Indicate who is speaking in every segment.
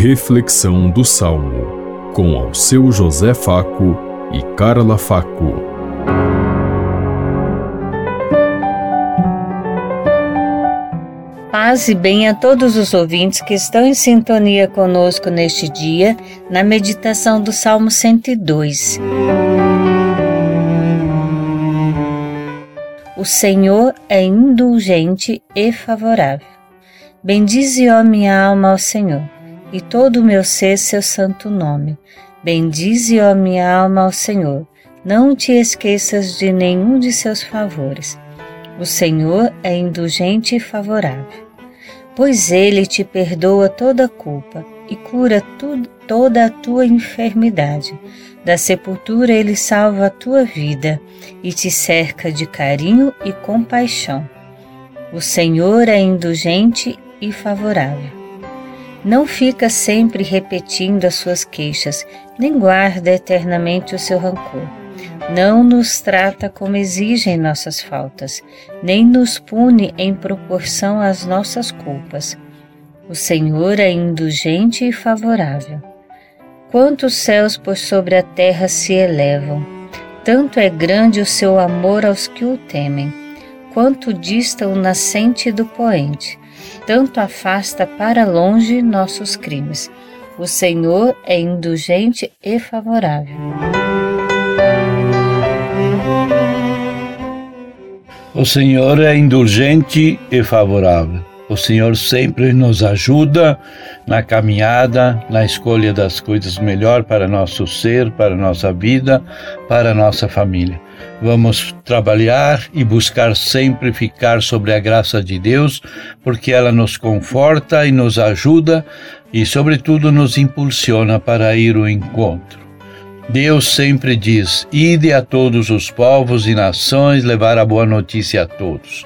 Speaker 1: Reflexão do Salmo, com ao seu José Faco e Carla Faco.
Speaker 2: Paz e bem a todos os ouvintes que estão em sintonia conosco neste dia, na meditação do Salmo 102. O Senhor é indulgente e favorável. Bendize, ó minha alma, ao Senhor e todo o meu ser seu santo nome. Bendize, ó minha alma, ao Senhor. Não te esqueças de nenhum de seus favores. O Senhor é indulgente e favorável, pois ele te perdoa toda culpa e cura tu, toda a tua enfermidade. Da sepultura ele salva a tua vida e te cerca de carinho e compaixão. O Senhor é indulgente e favorável não fica sempre repetindo as suas queixas, nem guarda eternamente o seu rancor. Não nos trata como exigem nossas faltas, nem nos pune em proporção às nossas culpas. O Senhor é indulgente e favorável. Quantos céus por sobre a terra se elevam, tanto é grande o seu amor aos que o temem, quanto dista o nascente do poente tanto afasta para longe nossos crimes. O Senhor é indulgente e favorável.
Speaker 3: O Senhor é indulgente e favorável. Senhor sempre nos ajuda na caminhada, na escolha das coisas melhor para nosso ser, para nossa vida, para nossa família. Vamos trabalhar e buscar sempre ficar sobre a graça de Deus, porque ela nos conforta e nos ajuda e, sobretudo, nos impulsiona para ir ao encontro. Deus sempre diz: Ide a todos os povos e nações levar a boa notícia a todos.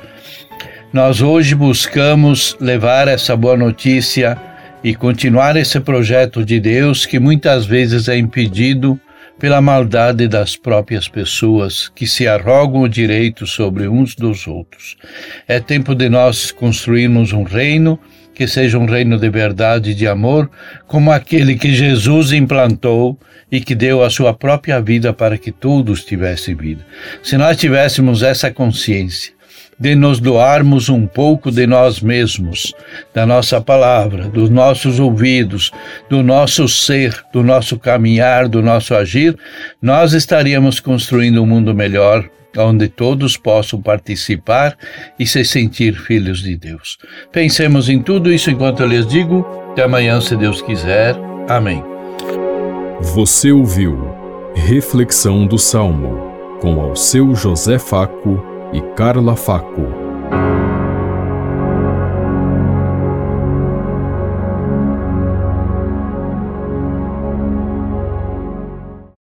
Speaker 3: Nós hoje buscamos levar essa boa notícia e continuar esse projeto de Deus que muitas vezes é impedido pela maldade das próprias pessoas que se arrogam o direito sobre uns dos outros. É tempo de nós construirmos um reino que seja um reino de verdade e de amor, como aquele que Jesus implantou e que deu a sua própria vida para que todos tivessem vida. Se nós tivéssemos essa consciência, de nos doarmos um pouco de nós mesmos, da nossa palavra, dos nossos ouvidos, do nosso ser, do nosso caminhar, do nosso agir, nós estaríamos construindo um mundo melhor, onde todos possam participar e se sentir filhos de Deus. Pensemos em tudo isso enquanto eu lhes digo. Até amanhã, se Deus quiser. Amém.
Speaker 1: Você ouviu Reflexão do Salmo com ao seu José Faco e Carla Faco.